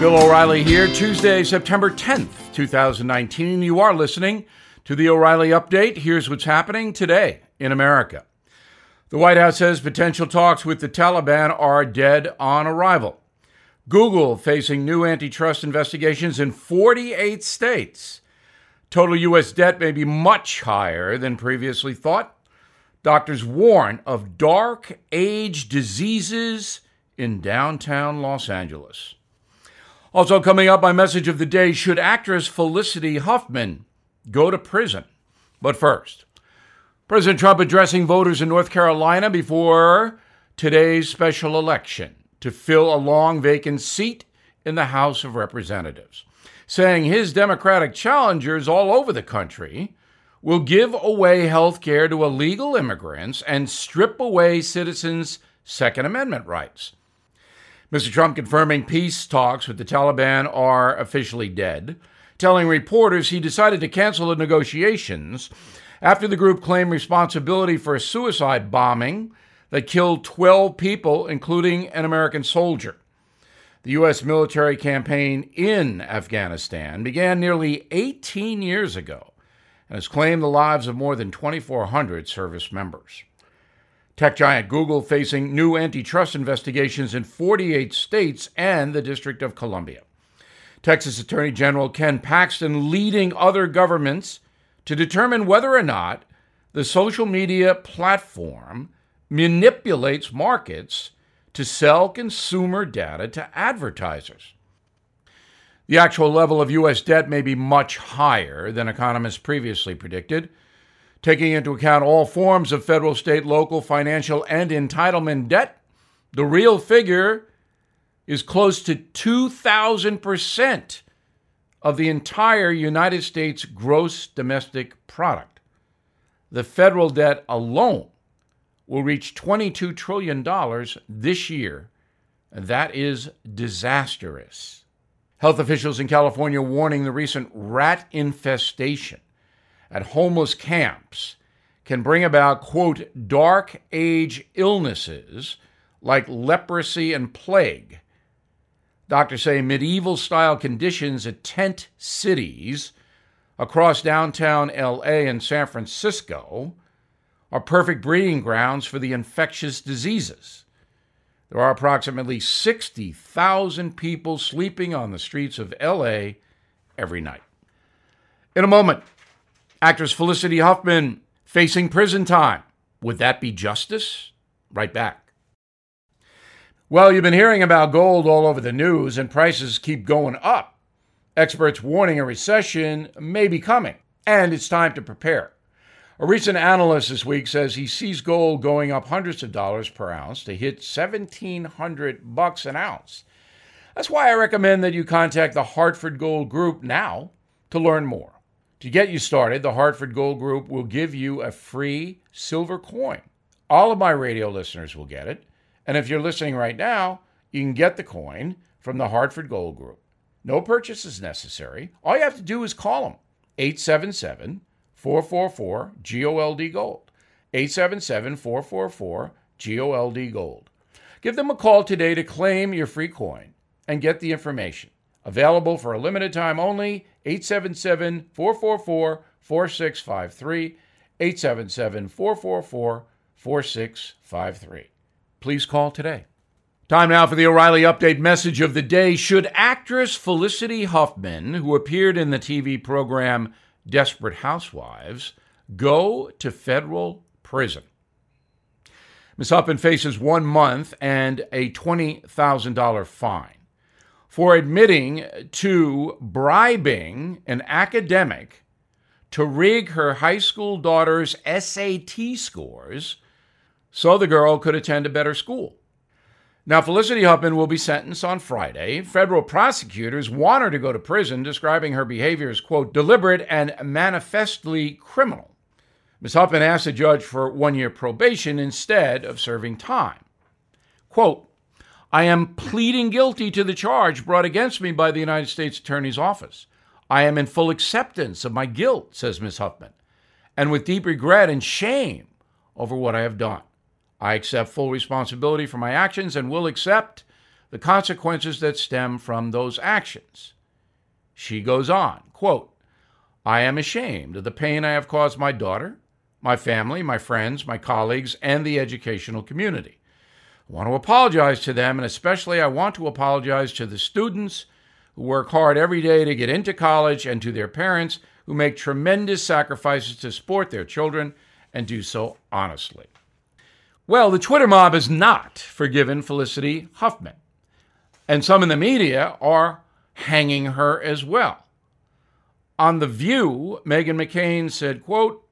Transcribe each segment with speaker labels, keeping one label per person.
Speaker 1: Bill O'Reilly here, Tuesday, September 10th, 2019. You are listening to the O'Reilly Update. Here's what's happening today in America. The White House says potential talks with the Taliban are dead on arrival. Google facing new antitrust investigations in 48 states. Total U.S. debt may be much higher than previously thought. Doctors warn of dark age diseases in downtown Los Angeles. Also, coming up, my message of the day should actress Felicity Huffman go to prison? But first, President Trump addressing voters in North Carolina before today's special election to fill a long vacant seat in the House of Representatives, saying his Democratic challengers all over the country will give away health care to illegal immigrants and strip away citizens' Second Amendment rights. Mr. Trump confirming peace talks with the Taliban are officially dead, telling reporters he decided to cancel the negotiations after the group claimed responsibility for a suicide bombing that killed 12 people, including an American soldier. The U.S. military campaign in Afghanistan began nearly 18 years ago and has claimed the lives of more than 2,400 service members. Tech giant Google facing new antitrust investigations in 48 states and the District of Columbia. Texas Attorney General Ken Paxton leading other governments to determine whether or not the social media platform manipulates markets to sell consumer data to advertisers. The actual level of U.S. debt may be much higher than economists previously predicted Taking into account all forms of federal, state, local, financial, and entitlement debt, the real figure is close to 2,000% of the entire United States gross domestic product. The federal debt alone will reach $22 trillion this year, that is disastrous. Health officials in California warning the recent rat infestation at homeless camps can bring about, quote, dark age illnesses like leprosy and plague. Doctors say medieval style conditions at tent cities across downtown LA and San Francisco are perfect breeding grounds for the infectious diseases. There are approximately 60,000 people sleeping on the streets of LA every night. In a moment, Actress Felicity Huffman facing prison time. Would that be justice? Right back. Well, you've been hearing about gold all over the news, and prices keep going up. Experts warning a recession may be coming, and it's time to prepare. A recent analyst this week says he sees gold going up hundreds of dollars per ounce to hit 1700 bucks an ounce. That's why I recommend that you contact the Hartford Gold Group now to learn more. To get you started, the Hartford Gold Group will give you a free silver coin. All of my radio listeners will get it. And if you're listening right now, you can get the coin from the Hartford Gold Group. No purchase is necessary. All you have to do is call them 877 444 GOLD Gold. 877 444 GOLD Gold. Give them a call today to claim your free coin and get the information. Available for a limited time only 877 444 4653. 877 444 4653. Please call today. Time now for the O'Reilly Update message of the day. Should actress Felicity Huffman, who appeared in the TV program Desperate Housewives, go to federal prison? Ms. Huffman faces one month and a $20,000 fine for admitting to bribing an academic to rig her high school daughter's SAT scores so the girl could attend a better school. Now, Felicity Huffman will be sentenced on Friday. Federal prosecutors want her to go to prison, describing her behavior as, quote, deliberate and manifestly criminal. Ms. Huffman asked the judge for one year probation instead of serving time. Quote, I am pleading guilty to the charge brought against me by the United States Attorney's Office. I am in full acceptance of my guilt, says Ms. Huffman, and with deep regret and shame over what I have done. I accept full responsibility for my actions and will accept the consequences that stem from those actions. She goes on, quote, I am ashamed of the pain I have caused my daughter, my family, my friends, my colleagues, and the educational community. I want to apologize to them, and especially I want to apologize to the students who work hard every day to get into college and to their parents who make tremendous sacrifices to support their children and do so honestly. Well, the Twitter mob has not forgiven Felicity Huffman, and some in the media are hanging her as well. On The View, Meghan McCain said, quote,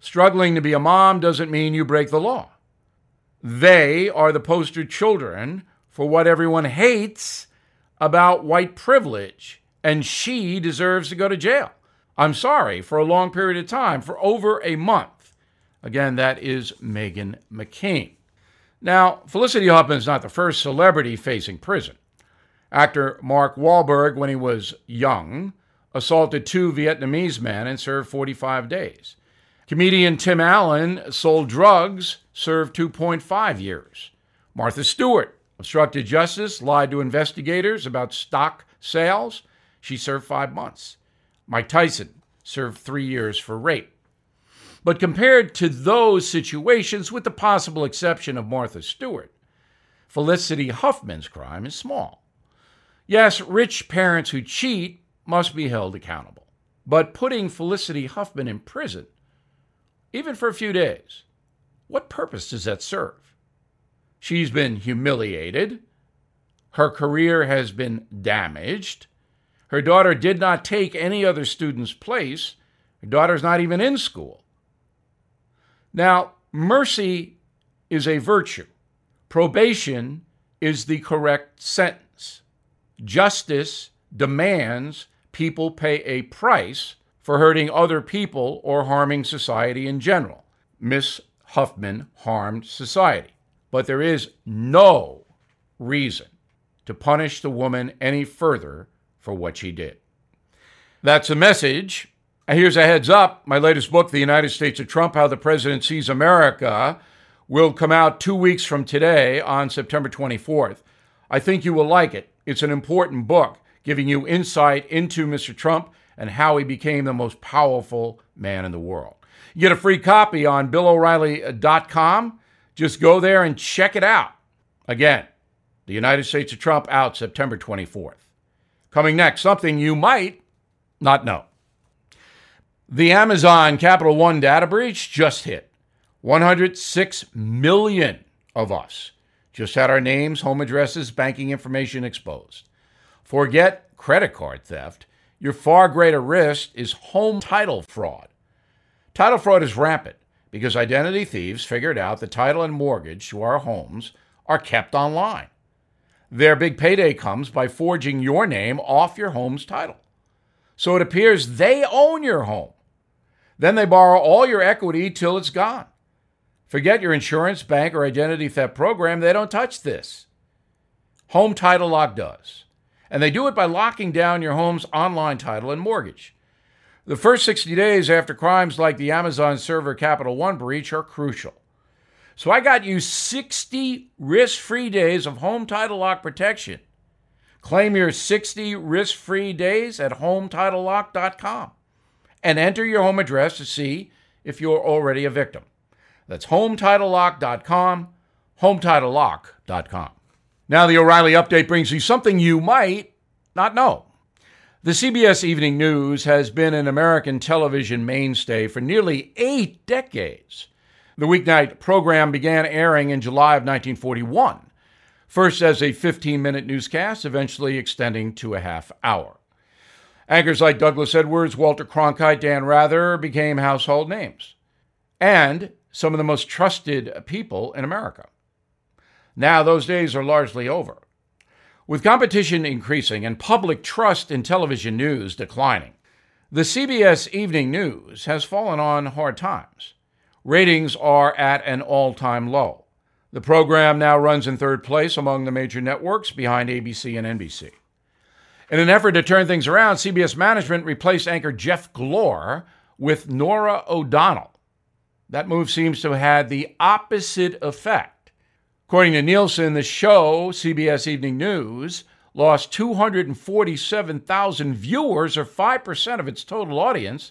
Speaker 1: struggling to be a mom doesn't mean you break the law. They are the poster children for what everyone hates about white privilege, and she deserves to go to jail. I'm sorry, for a long period of time, for over a month. Again, that is Meghan McCain. Now, Felicity Huffman is not the first celebrity facing prison. Actor Mark Wahlberg, when he was young, assaulted two Vietnamese men and served 45 days. Comedian Tim Allen sold drugs, served 2.5 years. Martha Stewart obstructed justice, lied to investigators about stock sales. She served five months. Mike Tyson served three years for rape. But compared to those situations, with the possible exception of Martha Stewart, Felicity Huffman's crime is small. Yes, rich parents who cheat must be held accountable. But putting Felicity Huffman in prison, even for a few days, what purpose does that serve? She's been humiliated. Her career has been damaged. Her daughter did not take any other student's place. Her daughter's not even in school. Now, mercy is a virtue, probation is the correct sentence. Justice demands people pay a price for hurting other people or harming society in general. Miss Huffman harmed society. But there is no reason to punish the woman any further for what she did. That's a message. Here's a heads up my latest book, The United States of Trump How the President Sees America, will come out two weeks from today on September 24th. I think you will like it. It's an important book giving you insight into Mr. Trump and how he became the most powerful man in the world. You get a free copy on BillO'Reilly.com. Just go there and check it out. Again, the United States of Trump out September 24th. Coming next, something you might not know. The Amazon Capital One data breach just hit. 106 million of us just had our names, home addresses, banking information exposed. Forget credit card theft. Your far greater risk is home title fraud. Title fraud is rampant because identity thieves figured out the title and mortgage to our homes are kept online. Their big payday comes by forging your name off your home's title. So it appears they own your home. Then they borrow all your equity till it's gone. Forget your insurance, bank, or identity theft program, they don't touch this. Home Title Lock does. And they do it by locking down your home's online title and mortgage. The first 60 days after crimes like the Amazon server Capital One breach are crucial. So I got you 60 risk free days of home title lock protection. Claim your 60 risk free days at hometitlelock.com and enter your home address to see if you're already a victim. That's hometitlelock.com, hometitlelock.com. Now, the O'Reilly update brings you something you might not know. The CBS Evening News has been an American television mainstay for nearly eight decades. The weeknight program began airing in July of 1941, first as a 15 minute newscast, eventually extending to a half hour. Anchors like Douglas Edwards, Walter Cronkite, Dan Rather became household names, and some of the most trusted people in America. Now, those days are largely over. With competition increasing and public trust in television news declining, the CBS Evening News has fallen on hard times. Ratings are at an all time low. The program now runs in third place among the major networks behind ABC and NBC. In an effort to turn things around, CBS management replaced anchor Jeff Glor with Norah O'Donnell. That move seems to have had the opposite effect According to Nielsen, the show, CBS Evening News, lost 247,000 viewers, or 5% of its total audience,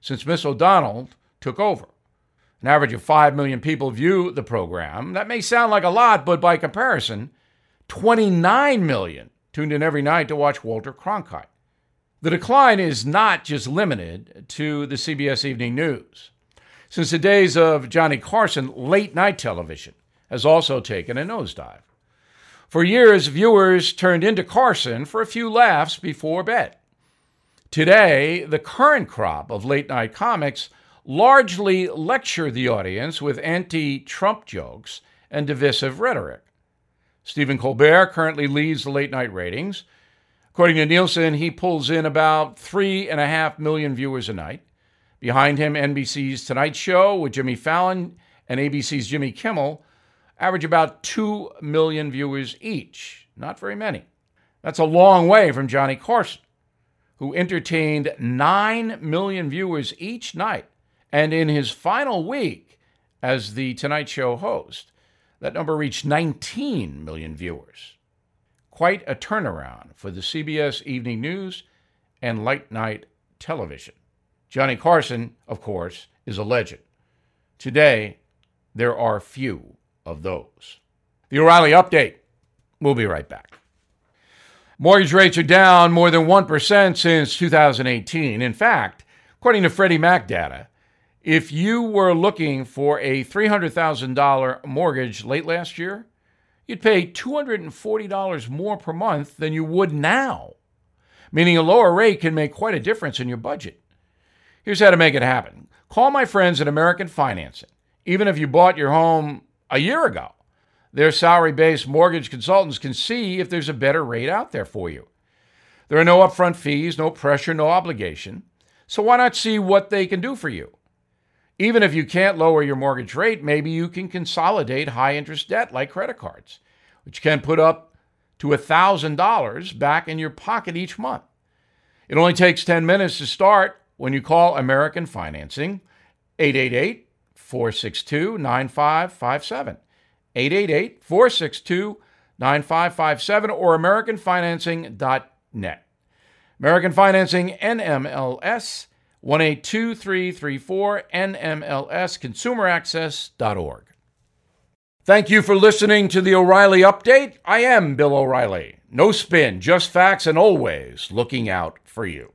Speaker 1: since Miss O'Donnell took over. An average of 5 million people view the program. That may sound like a lot, but by comparison, 29 million tuned in every night to watch Walter Cronkite. The decline is not just limited to the CBS Evening News. Since the days of Johnny Carson, late night television has also taken a nosedive. For years, viewers turned into Carson for a few laughs before bed. Today, the current crop of late night comics largely lecture the audience with anti Trump jokes and divisive rhetoric. Stephen Colbert currently leads the late night ratings. According to Nielsen, he pulls in about three and a half million viewers a night. Behind him, NBC's Tonight Show with Jimmy Fallon and ABC's Jimmy Kimmel average about 2 million viewers each. Not very many. That's a long way from Johnny Carson, who entertained 9 million viewers each night. And in his final week as the Tonight Show host, that number reached 19 million viewers. Quite a turnaround for the CBS Evening News and late night television. Johnny Carson, of course, is a legend. Today, there are few of those. The O'Reilly Update. We'll be right back. Mortgage rates are down more than 1% since 2018. In fact, according to Freddie Mac data, if you were looking for a $300,000 mortgage late last year, you'd pay $240 more per month than you would now, meaning a lower rate can make quite a difference in your budget. Here's how to make it happen call my friends at American Financing. Even if you bought your home a year ago. Their salary based mortgage consultants can see if there's a better rate out there for you. There are no upfront fees, no pressure, no obligation. So why not see what they can do for you? Even if you can't lower your mortgage rate, maybe you can consolidate high interest debt like credit cards, which can put up to $1,000 back in your pocket each month. It only takes 10 minutes to start when you call American Financing 888 462 9557. 888 462 9557 or AmericanFinancing.net. American Financing NMLS 182334 NMLS ConsumerAccess.org. Thank you for listening to the O'Reilly Update. I am Bill O'Reilly. No spin, just facts, and always looking out for you.